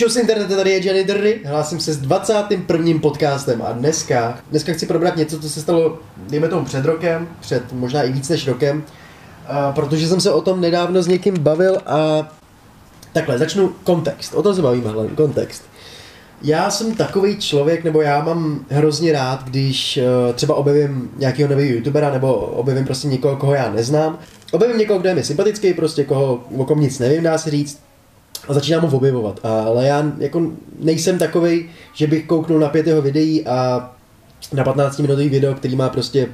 Čus internete, tady je Jenny Drry, hlásím se s 21. podcastem a dneska, dneska chci probrat něco, co se stalo, dejme tomu před rokem, před možná i víc než rokem, a protože jsem se o tom nedávno s někým bavil a takhle, začnu kontext, o tom se bavíme hlavně, kontext. Já jsem takový člověk, nebo já mám hrozně rád, když uh, třeba objevím nějakého nového youtubera, nebo objevím prostě někoho, koho já neznám. Objevím někoho, kdo je mi sympatický, prostě koho, o kom nic nevím, dá se říct a začínám ho objevovat. Ale já jako nejsem takový, že bych kouknul na pět jeho videí a na 15 minutový video, který má prostě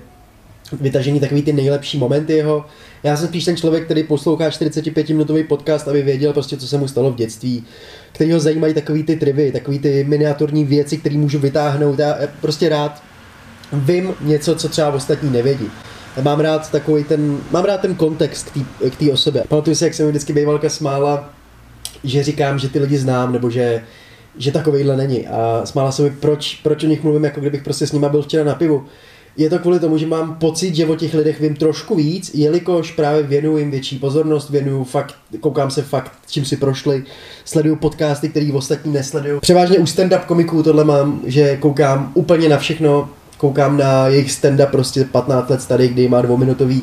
vytažení takový ty nejlepší momenty jeho. Já jsem spíš ten člověk, který poslouchá 45 minutový podcast, aby věděl prostě, co se mu stalo v dětství, který ho zajímají takový ty trivy, takový ty miniaturní věci, které můžu vytáhnout. Já prostě rád vím něco, co třeba ostatní nevědí. Mám rád takový ten, mám rád ten kontext k té osobě. Pamatuju si, jak se mi vždycky bývalka smála, že říkám, že ty lidi znám, nebo že, že takovejhle není. A smála se mi, proč, proč o nich mluvím, jako kdybych prostě s nima byl včera na pivu. Je to kvůli tomu, že mám pocit, že o těch lidech vím trošku víc, jelikož právě věnuju jim větší pozornost, věnuju fakt, koukám se fakt, čím si prošli, sleduju podcasty, který ostatní nesleduju. Převážně u stand-up komiků tohle mám, že koukám úplně na všechno, koukám na jejich stand-up prostě 15 let starý, kdy má dvouminutový,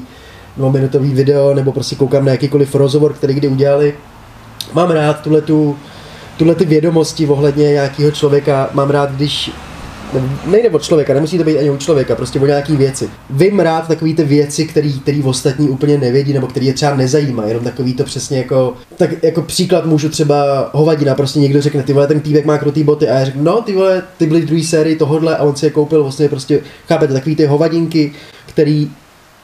dvouminutový video, nebo prostě koukám na jakýkoliv rozhovor, který kdy udělali mám rád tuhle tu, tuhle ty vědomosti ohledně nějakého člověka, mám rád, když nejde o člověka, nemusí to být ani o člověka, prostě o nějaký věci. Vím rád takový ty věci, který, který ostatní úplně nevědí, nebo který je třeba nezajímá, jenom takový to přesně jako, tak jako příklad můžu třeba hovadina, prostě někdo řekne, ty vole, ten týpek má krutý boty a já řeknu, no ty vole, ty byly druhý sérii tohodle a on si je koupil vlastně prostě, chápete, takový ty hovadinky, který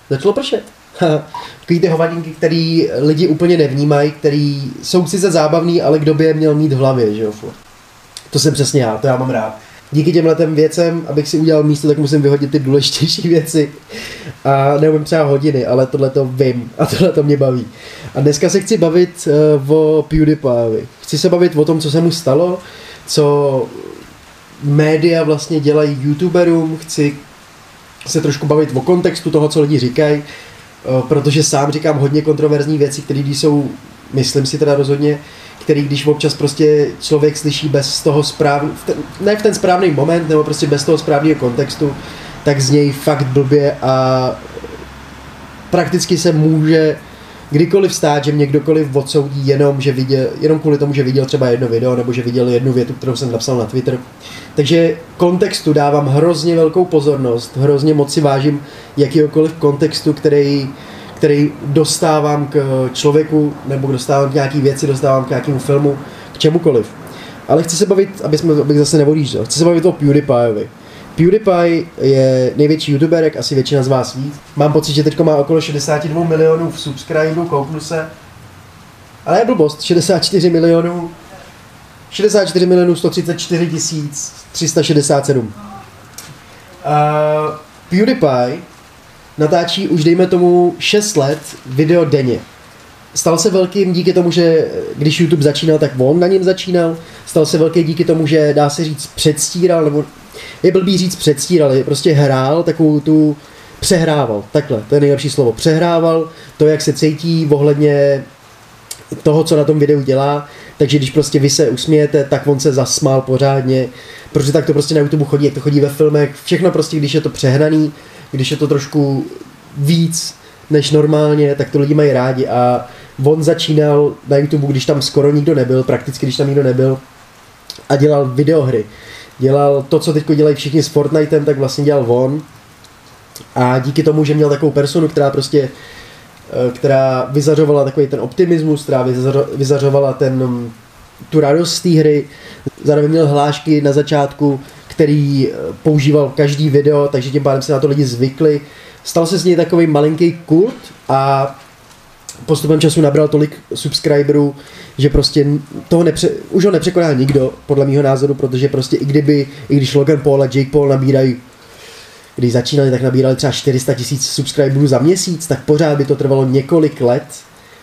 začalo pršet. Takový ty hovadinky, který lidi úplně nevnímají, který jsou sice zábavný, ale kdo by je měl mít v hlavě, že jo? To jsem přesně já, to já mám rád. Díky těmhle těm věcem, abych si udělal místo, tak musím vyhodit ty důležitější věci. A neumím třeba hodiny, ale tohle to vím a tohle to mě baví. A dneska se chci bavit uh, o PewDiePieovi. Chci se bavit o tom, co se mu stalo, co média vlastně dělají youtuberům, chci se trošku bavit o kontextu toho, co lidi říkají, protože sám říkám hodně kontroverzní věci, které jsou, myslím si teda rozhodně, který když občas prostě člověk slyší bez toho správný, ne v ten správný moment, nebo prostě bez toho správného kontextu, tak z něj fakt blbě a prakticky se může kdykoliv stát, že mě kdokoliv odsoudí jenom, že viděl, jenom kvůli tomu, že viděl třeba jedno video nebo že viděl jednu větu, kterou jsem napsal na Twitter. Takže kontextu dávám hrozně velkou pozornost, hrozně moc si vážím jakýkoliv kontextu, který, který dostávám k člověku nebo dostávám k nějaký věci, dostávám k nějakému filmu, k čemukoliv. Ale chci se bavit, aby jsme, abych zase nevodížil, chci se bavit o PewDiePieovi. PewDiePie je největší youtuber, jak asi většina z vás ví. Mám pocit, že teď má okolo 62 milionů v subscribe, kouknu se. Ale je blbost, 64 milionů 64 milionů 134 tisíc 367. Uh, PewDiePie natáčí už dejme tomu 6 let video denně. Stal se velkým díky tomu, že když YouTube začínal, tak on na něm začínal. Stal se velký díky tomu, že dá se říct předstíral, nebo je blbý říct je prostě hrál takovou tu, přehrával, takhle, to je nejlepší slovo, přehrával to, jak se cítí ohledně toho, co na tom videu dělá, takže když prostě vy se usmějete, tak on se zasmál pořádně, protože tak to prostě na YouTube chodí, jak to chodí ve filmech, všechno prostě, když je to přehnaný, když je to trošku víc než normálně, tak to lidi mají rádi. A on začínal na YouTube, když tam skoro nikdo nebyl, prakticky když tam nikdo nebyl a dělal videohry dělal to, co teď dělají všichni s Fortnitem, tak vlastně dělal on. A díky tomu, že měl takovou personu, která prostě eh, která vyzařovala takový ten optimismus, která vyzařovala ten, tu radost z té hry, zároveň měl hlášky na začátku, který eh, používal každý video, takže tím pádem se na to lidi zvykli. Stal se z něj takový malinký kult a postupem času nabral tolik subscriberů, že prostě toho nepře, už ho nepřekoná nikdo, podle mého názoru, protože prostě i kdyby, i když Logan Paul a Jake Paul nabírají když začínali, tak nabírali třeba 400 tisíc subscriberů za měsíc, tak pořád by to trvalo několik let,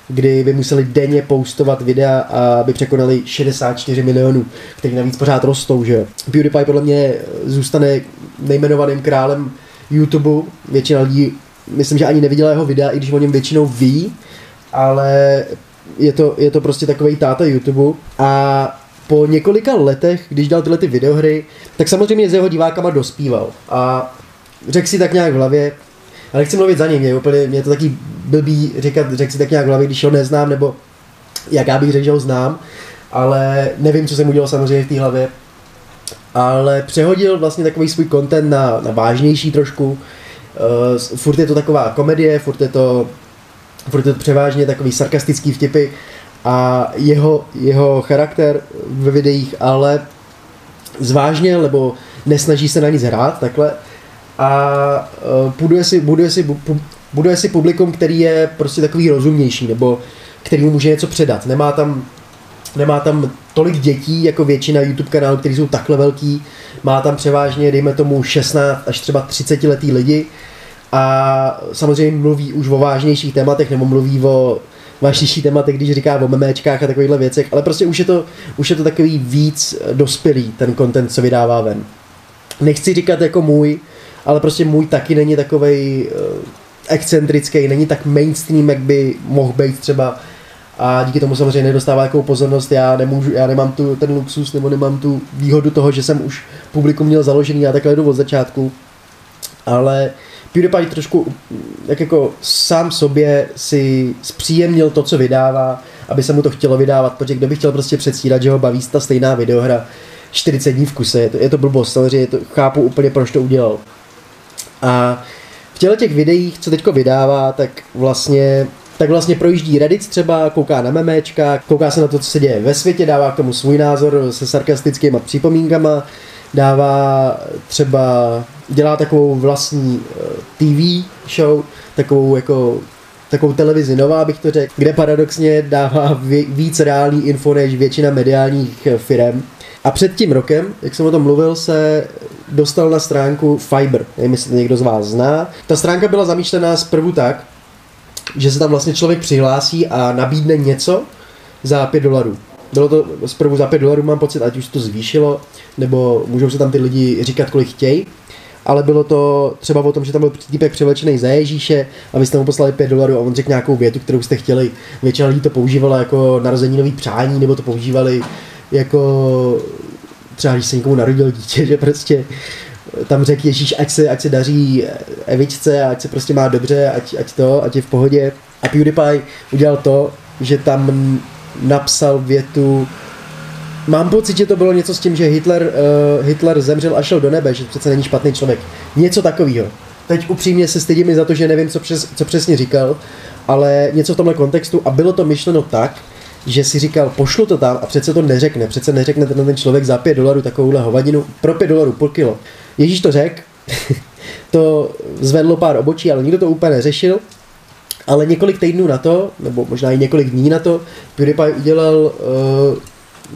kdy by museli denně postovat videa a by překonali 64 milionů, který navíc pořád rostou, že PewDiePie podle mě zůstane nejmenovaným králem YouTube, většina lidí myslím, že ani neviděla jeho videa, i když o něm většinou ví, ale je to, je to prostě takový táta YouTube a po několika letech, když dělal tyhle ty videohry, tak samozřejmě s jeho divákama dospíval. A řekl si tak nějak v hlavě, ale chci mluvit za ním, mě, úplně, mě to taky blbý říkat, řekl si tak nějak v hlavě, když ho neznám, nebo jak já bych řekl, že ho znám, ale nevím, co jsem udělal samozřejmě v té hlavě. Ale přehodil vlastně takový svůj content na, na vážnější trošku. Uh, furt je to taková komedie, furt je to, furt je to převážně takový sarkastický vtipy a jeho, jeho charakter ve videích ale zvážně, nebo nesnaží se na nic hrát takhle a uh, buduje, si, buduje, si, bu, buduje si publikum, který je prostě takový rozumnější, nebo který mu může něco předat. Nemá tam, nemá tam tolik dětí, jako většina YouTube kanálů, který jsou takhle velký. Má tam převážně, dejme tomu, 16 až třeba 30 letý lidi a samozřejmě mluví už o vážnějších tématech, nebo mluví o vážnější tématech, když říká o memečkách a takovýchhle věcech, ale prostě už je to, už je to takový víc dospělý, ten content, co vydává ven. Nechci říkat jako můj, ale prostě můj taky není takovej uh, excentrický, není tak mainstream, jak by mohl být třeba. A díky tomu samozřejmě nedostává takovou pozornost, já, nemůžu, já nemám tu, ten luxus nebo nemám tu výhodu toho, že jsem už publikum měl založený, já takhle jdu od začátku, ale PewDiePie trošku jak jako sám sobě si zpříjemnil to, co vydává, aby se mu to chtělo vydávat, protože kdo by chtěl prostě předstírat, že ho baví ta stejná videohra 40 dní v kuse, je to, je to blbost, samozřejmě to, chápu úplně, proč to udělal. A v těle těch videích, co teďko vydává, tak vlastně tak vlastně projíždí Reddit třeba, kouká na memečka, kouká se na to, co se děje ve světě, dává k tomu svůj názor se sarkastickými připomínkama, dává třeba, dělá takovou vlastní eh, TV show, takovou jako takovou televizi nová, bych to řekl, kde paradoxně dává víc reálný info než většina mediálních eh, firm. A před tím rokem, jak jsem o tom mluvil, se dostal na stránku Fiber. Nevím, jestli to někdo z vás zná. Ta stránka byla zamýšlená zprvu tak, že se tam vlastně člověk přihlásí a nabídne něco za 5 dolarů. Bylo to zprvu za 5 dolarů, mám pocit, ať už to zvýšilo, nebo můžou se tam ty lidi říkat, kolik chtějí. Ale bylo to třeba o tom, že tam byl týpek převlečený za Ježíše a vy jste mu poslali 5 dolarů a on řekl nějakou větu, kterou jste chtěli. Většina lidí to používala jako nový přání, nebo to používali jako třeba když se někomu narodil dítě, že prostě tam řekl Ježíš, ať se, ať se daří Evičce, ať se prostě má dobře, ať, ať to, ať je v pohodě. A PewDiePie udělal to, že tam napsal větu, mám pocit, že to bylo něco s tím, že Hitler, uh, Hitler zemřel a šel do nebe, že přece není špatný člověk. Něco takového. Teď upřímně se stydím za to, že nevím, co, přes, co přesně říkal, ale něco v tomhle kontextu a bylo to myšleno tak, že si říkal, pošlu to tam a přece to neřekne, přece neřekne ten, ten člověk za 5 dolarů takovouhle hovadinu, pro 5 dolarů půl kilo. Ježíš to řekl, to zvedlo pár obočí, ale nikdo to úplně neřešil. Ale několik týdnů na to, nebo možná i několik dní na to, PewDiePie udělal, uh,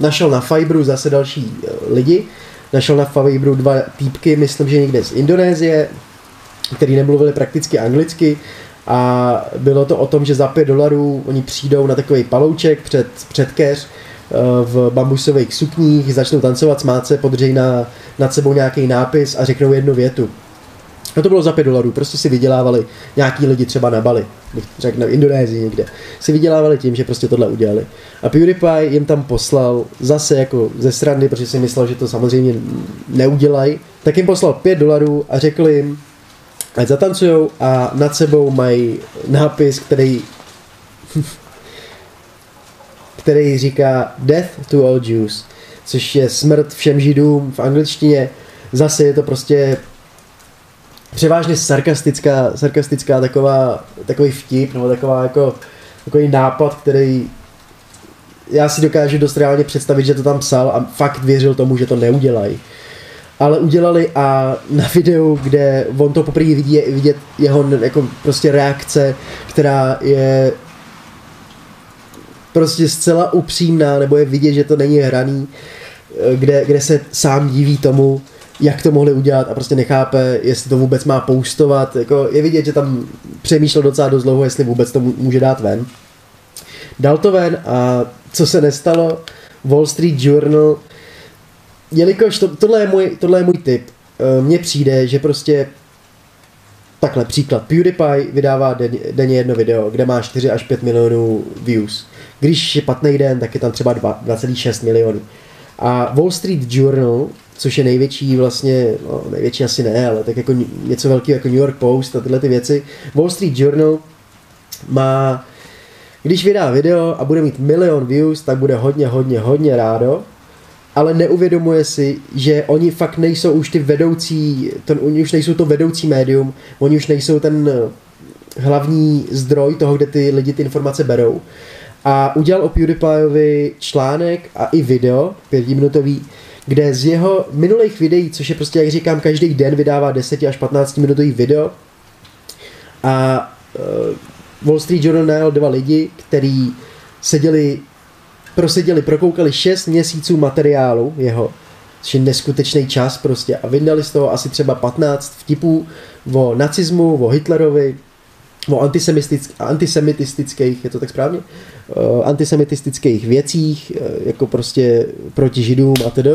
našel na Fiberu zase další uh, lidi, našel na Fiberu dva týpky, myslím, že někde z Indonésie, který nemluvili prakticky anglicky. A bylo to o tom, že za 5 dolarů oni přijdou na takový palouček před, před keř eh, v bambusových sukních, začnou tancovat, smát podřej na, nad sebou nějaký nápis a řeknou jednu větu. A to bylo za 5 dolarů, prostě si vydělávali nějaký lidi třeba na Bali, řekne v Indonésii někde, si vydělávali tím, že prostě tohle udělali. A PewDiePie jim tam poslal zase jako ze srandy, protože si myslel, že to samozřejmě neudělají, tak jim poslal 5 dolarů a řekl jim, ať zatancujou a nad sebou mají nápis, který který říká Death to all Jews, což je smrt všem židům v angličtině. Zase je to prostě převážně sarkastická, sarkastická taková, takový vtip, nebo taková jako, takový nápad, který já si dokážu dost reálně představit, že to tam psal a fakt věřil tomu, že to neudělají. Ale udělali a na videu, kde on to poprvé vidí, vidět jeho jako prostě reakce, která je prostě zcela upřímná, nebo je vidět, že to není hraný, kde, kde se sám diví tomu, jak to mohli udělat a prostě nechápe, jestli to vůbec má poustovat. Jako je vidět, že tam přemýšlel docela dost dlouho, jestli vůbec to může dát ven. Dal to ven a co se nestalo, Wall Street Journal jelikož to, tohle, je můj, tohle je můj tip, eh, mně přijde, že prostě takhle příklad, PewDiePie vydává den, denně jedno video, kde má 4 až 5 milionů views. Když je patný den, tak je tam třeba 2,6 milionů. A Wall Street Journal, což je největší vlastně, no největší asi ne, ale tak jako něco velkého jako New York Post a tyhle ty věci. Wall Street Journal má, když vydá video a bude mít milion views, tak bude hodně, hodně, hodně rádo, ale neuvědomuje si, že oni fakt nejsou už ty vedoucí, ten, oni už nejsou to vedoucí médium, oni už nejsou ten hlavní zdroj toho, kde ty lidi ty informace berou. A udělal o PewDiePieovi článek a i video, pětiminutový, kde z jeho minulých videí, což je prostě, jak říkám, každý den vydává 10 až 15 minutový video a uh, Wall Street Journal najal dva lidi, kteří seděli, proseděli, prokoukali 6 měsíců materiálu jeho, což je neskutečný čas prostě a vydali z toho asi třeba 15 vtipů o nacismu, o Hitlerovi, o antisemitistických, je to tak správně? Uh, antisemitistických věcích, uh, jako prostě proti židům a tedy.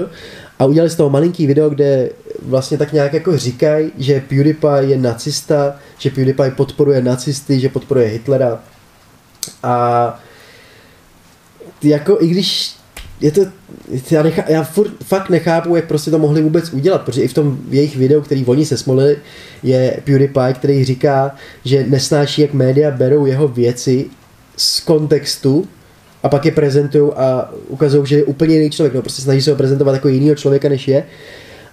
A udělali z toho malinký video, kde vlastně tak nějak jako říkají, že PewDiePie je nacista, že PewDiePie podporuje nacisty, že podporuje Hitlera. A jako i když je to, já, nechá, já furt, fakt nechápu, jak prostě to mohli vůbec udělat, protože i v tom jejich videu, který oni se smolili, je PewDiePie, který říká, že nesnáší, jak média berou jeho věci z kontextu a pak je prezentují a ukazují, že je úplně jiný člověk, no prostě snaží se ho prezentovat jako jinýho člověka, než je.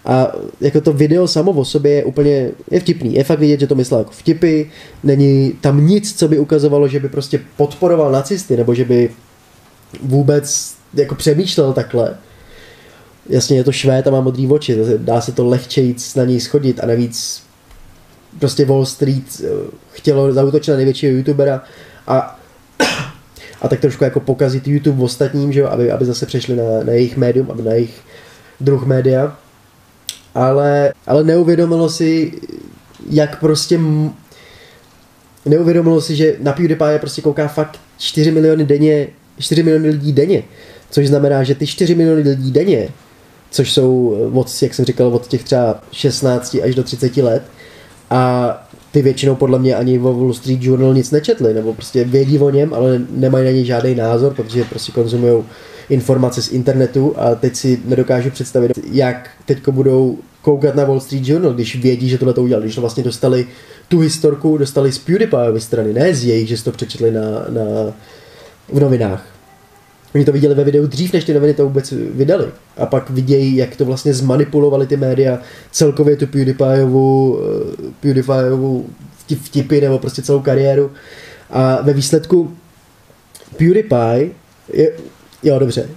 A jako to video samo o sobě je úplně, je vtipný, je fakt vidět, že to myslel jako vtipy, není tam nic, co by ukazovalo, že by prostě podporoval nacisty, nebo že by vůbec jako přemýšlel takhle. Jasně je to švéd a má modrý oči, dá se to lehčej na něj schodit a navíc prostě Wall Street eh, chtělo zautočit na největšího youtubera a a tak trošku jako pokazit YouTube ostatním, že jo, aby, aby zase přešli na, na jejich médium, aby na jejich druh média. Ale, ale neuvědomilo si, jak prostě neuvědomilo si, že na PewDiePie prostě kouká fakt 4 miliony denně, 4 miliony lidí denně. Což znamená, že ty 4 miliony lidí denně, což jsou od, jak jsem říkal, od těch třeba 16 až do 30 let, a ty většinou podle mě ani o Wall Street Journal nic nečetli, nebo prostě vědí o něm, ale nemají na něj žádný názor, protože prostě konzumují informace z internetu a teď si nedokážu představit, jak teďko budou koukat na Wall Street Journal, když vědí, že tohle to udělali, když to vlastně dostali tu historku, dostali z PewDiePieovy strany, ne z jejich, že si to přečetli na, na, v novinách. Oni to viděli ve videu dřív, než ty noviny to vůbec vydali. A pak vidějí, jak to vlastně zmanipulovali ty média, celkově tu PewDiePieovu, eh, PewDiePieovu vtipy nebo prostě celou kariéru. A ve výsledku PewDiePie je, jo dobře,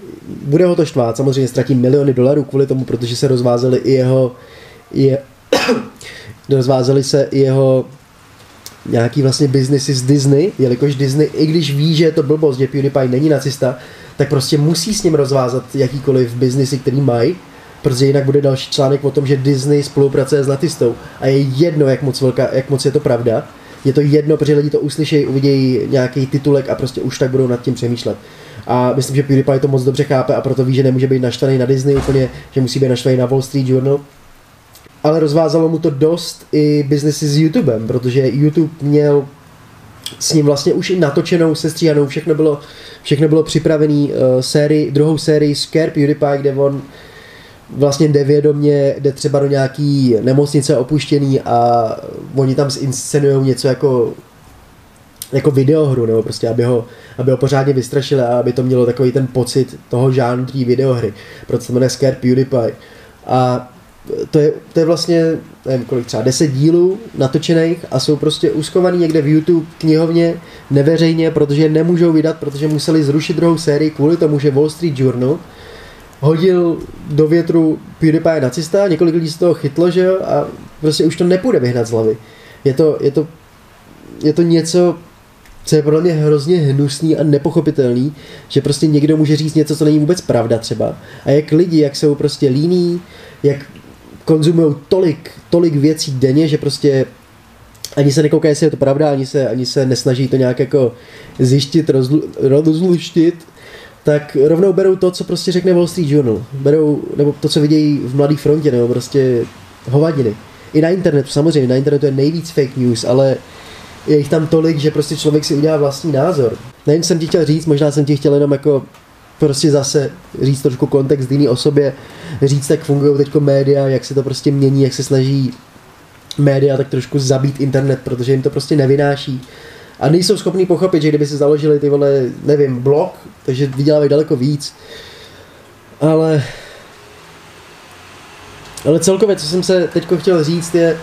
bude ho to štvát, samozřejmě ztratí miliony dolarů kvůli tomu, protože se rozvázely i jeho, je, rozvázely se i jeho nějaký vlastně biznesy z Disney, jelikož Disney, i když ví, že je to blbost, že PewDiePie není nacista, tak prostě musí s ním rozvázat jakýkoliv biznisy, který mají, protože jinak bude další článek o tom, že Disney spolupracuje s nacistou a je jedno, jak moc, velká, jak moc je to pravda. Je to jedno, protože lidi to uslyšejí, uvidějí nějaký titulek a prostě už tak budou nad tím přemýšlet. A myslím, že PewDiePie to moc dobře chápe a proto ví, že nemůže být naštvaný na Disney úplně, že musí být naštvaný na Wall Street Journal. Ale rozvázalo mu to dost i biznesy s YouTubem, protože YouTube měl s ním vlastně už i natočenou, sestříhanou, všechno bylo, všechno bylo připravený uh, sérii, druhou sérii Scare PewDiePie, kde on vlastně jde vědomě, jde třeba do nějaký nemocnice opuštěný a oni tam zinscenují něco jako jako videohru, nebo prostě, aby ho, aby ho pořádně vystrašili a aby to mělo takový ten pocit toho žánru videohry. Proto se jmenuje Scare PewDiePie. A to je, to je vlastně, nevím kolik, třeba 10 dílů natočených a jsou prostě uskovaný někde v YouTube knihovně neveřejně, protože je nemůžou vydat, protože museli zrušit druhou sérii kvůli tomu, že Wall Street Journal hodil do větru PewDiePie nacista, několik lidí z toho chytlo, že jo, a prostě už to nepůjde vyhnat z hlavy. Je to, je to, je to něco, co je podle mě hrozně hnusný a nepochopitelný, že prostě někdo může říct něco, co není vůbec pravda třeba. A jak lidi, jak jsou prostě líní, jak konzumují tolik, tolik věcí denně, že prostě ani se nekoukají, jestli je to pravda, ani se, ani se nesnaží to nějak jako zjištit, rozlu, rozluštit, tak rovnou berou to, co prostě řekne Wall Street Journal. Berou, nebo to, co vidějí v Mladé frontě, nebo prostě hovadiny. I na internetu, samozřejmě, na internetu je nejvíc fake news, ale je jich tam tolik, že prostě člověk si udělá vlastní názor. Nevím, jsem ti chtěl říct, možná jsem ti chtěl jenom jako prostě zase říct trošku kontext jiný osobě, říct, jak fungují teď média, jak se to prostě mění, jak se snaží média tak trošku zabít internet, protože jim to prostě nevynáší. A nejsou schopní pochopit, že kdyby si založili ty vole, nevím, blog, takže vydělávají daleko víc. Ale ale celkově, co jsem se teď chtěl říct, je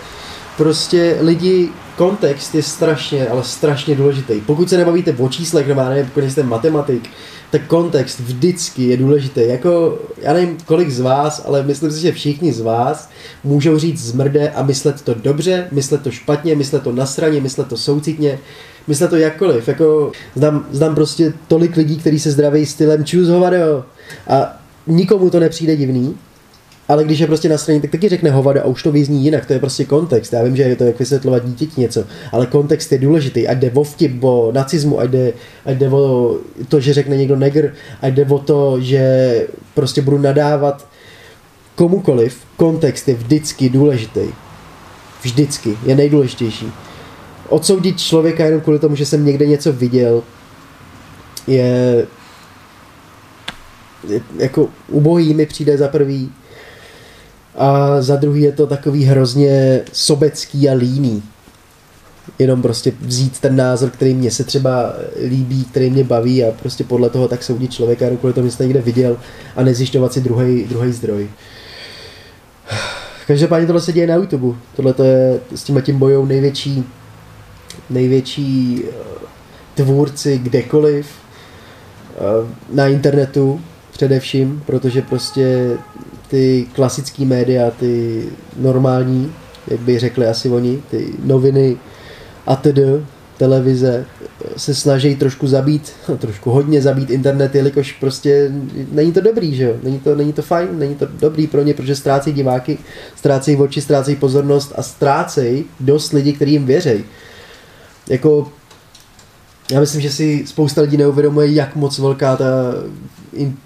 prostě lidi, kontext je strašně, ale strašně důležitý. Pokud se nebavíte o číslech, nebo nevím, pokud jste matematik, tak kontext vždycky je důležitý. Jako, já nevím, kolik z vás, ale myslím si, že všichni z vás můžou říct zmrde a myslet to dobře, myslet to špatně, myslet to nasraně, myslet to soucitně, myslet to jakkoliv. Jako, znám, znám prostě tolik lidí, kteří se zdraví stylem choose hovado a nikomu to nepřijde divný, ale když je prostě na straně, tak taky řekne hovado a už to vyzní jinak, to je prostě kontext. Já vím, že je to jak vysvětlovat dítěti něco, ale kontext je důležitý, ať jde o vtip, o nacismu, ať jde, ať jde o to, že řekne někdo negr, ať jde o to, že prostě budu nadávat komukoliv, kontext je vždycky důležitý. Vždycky, je nejdůležitější. Odsoudit člověka jenom kvůli tomu, že jsem někde něco viděl, je, je jako ubohý mi přijde za prvý a za druhý je to takový hrozně sobecký a líný. Jenom prostě vzít ten názor, který mě se třeba líbí, který mě baví a prostě podle toho tak soudit člověka, jenom kvůli tomu, jste někde viděl a nezjišťovat si druhý zdroj. Každopádně tohle se děje na YouTube. Tohle to je s tím tím bojou největší, největší eh, tvůrci kdekoliv eh, na internetu především, protože prostě ty klasické média, ty normální, jak by řekli asi oni, ty noviny a tedy televize se snaží trošku zabít, trošku hodně zabít internet, jelikož prostě není to dobrý, že jo? Není to, není to fajn, není to dobrý pro ně, protože ztrácejí diváky, ztrácejí oči, ztrácejí pozornost a ztrácejí dost lidí, kteří jim věří. Jako já myslím, že si spousta lidí neuvědomuje, jak moc velká ta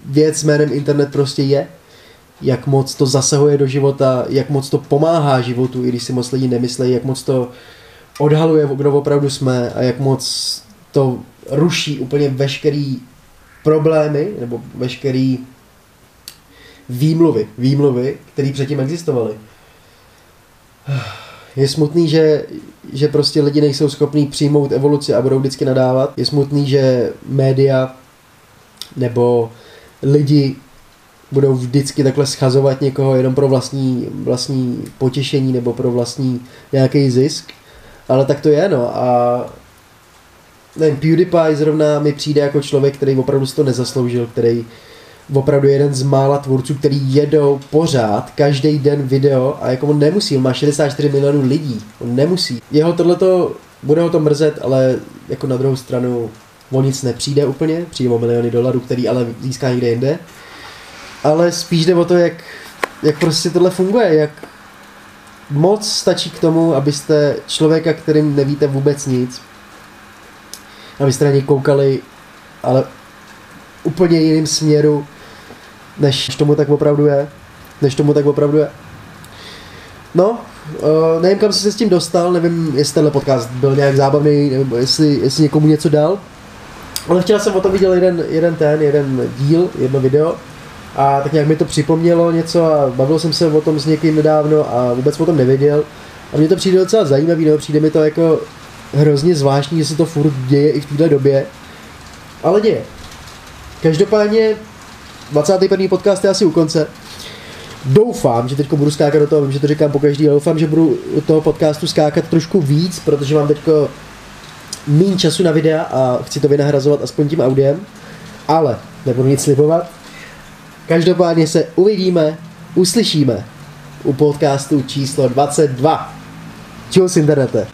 věc jménem internet prostě je jak moc to zasahuje do života, jak moc to pomáhá životu, i když si moc lidí nemyslejí, jak moc to odhaluje, kdo opravdu jsme a jak moc to ruší úplně veškerý problémy nebo veškerý výmluvy, výmluvy, které předtím existovaly. Je smutný, že, že prostě lidi nejsou schopní přijmout evoluci a budou vždycky nadávat. Je smutný, že média nebo lidi budou vždycky takhle schazovat někoho jenom pro vlastní, vlastní potěšení nebo pro vlastní nějaký zisk. Ale tak to je, no. A nevím, PewDiePie zrovna mi přijde jako člověk, který opravdu si to nezasloužil, který opravdu jeden z mála tvůrců, který jedou pořád, každý den video a jako on nemusí, on má 64 milionů lidí, on nemusí. Jeho tohleto, bude ho to mrzet, ale jako na druhou stranu o nic nepřijde úplně, přijde o miliony dolarů, který ale získá někde jinde ale spíš jde o to, jak, jak prostě tohle funguje, jak moc stačí k tomu, abyste člověka, kterým nevíte vůbec nic, abyste na něj koukali, ale úplně jiným směru, než tomu tak opravdu je. Než tomu tak opravdu je. No, uh, nevím, kam jsi se s tím dostal, nevím, jestli tenhle podcast byl nějak zábavný, nevím, jestli, jestli někomu něco dal. Ale včera jsem o tom viděl jeden, jeden ten, jeden díl, jedno video, a tak nějak mi to připomnělo něco a bavil jsem se o tom s někým nedávno a vůbec o tom nevěděl. A mně to přijde docela zajímavý, no přijde mi to jako hrozně zvláštní, že se to furt děje i v této době. Ale děje. Každopádně 21. podcast je asi u konce. Doufám, že teď budu skákat do toho, vím, že to říkám po každý, ale doufám, že budu do toho podcastu skákat trošku víc, protože mám teď méně času na videa a chci to vynahrazovat aspoň tím audiem. Ale nebudu nic slibovat. Každopádně se uvidíme, uslyšíme u podcastu číslo 22. Čus internete.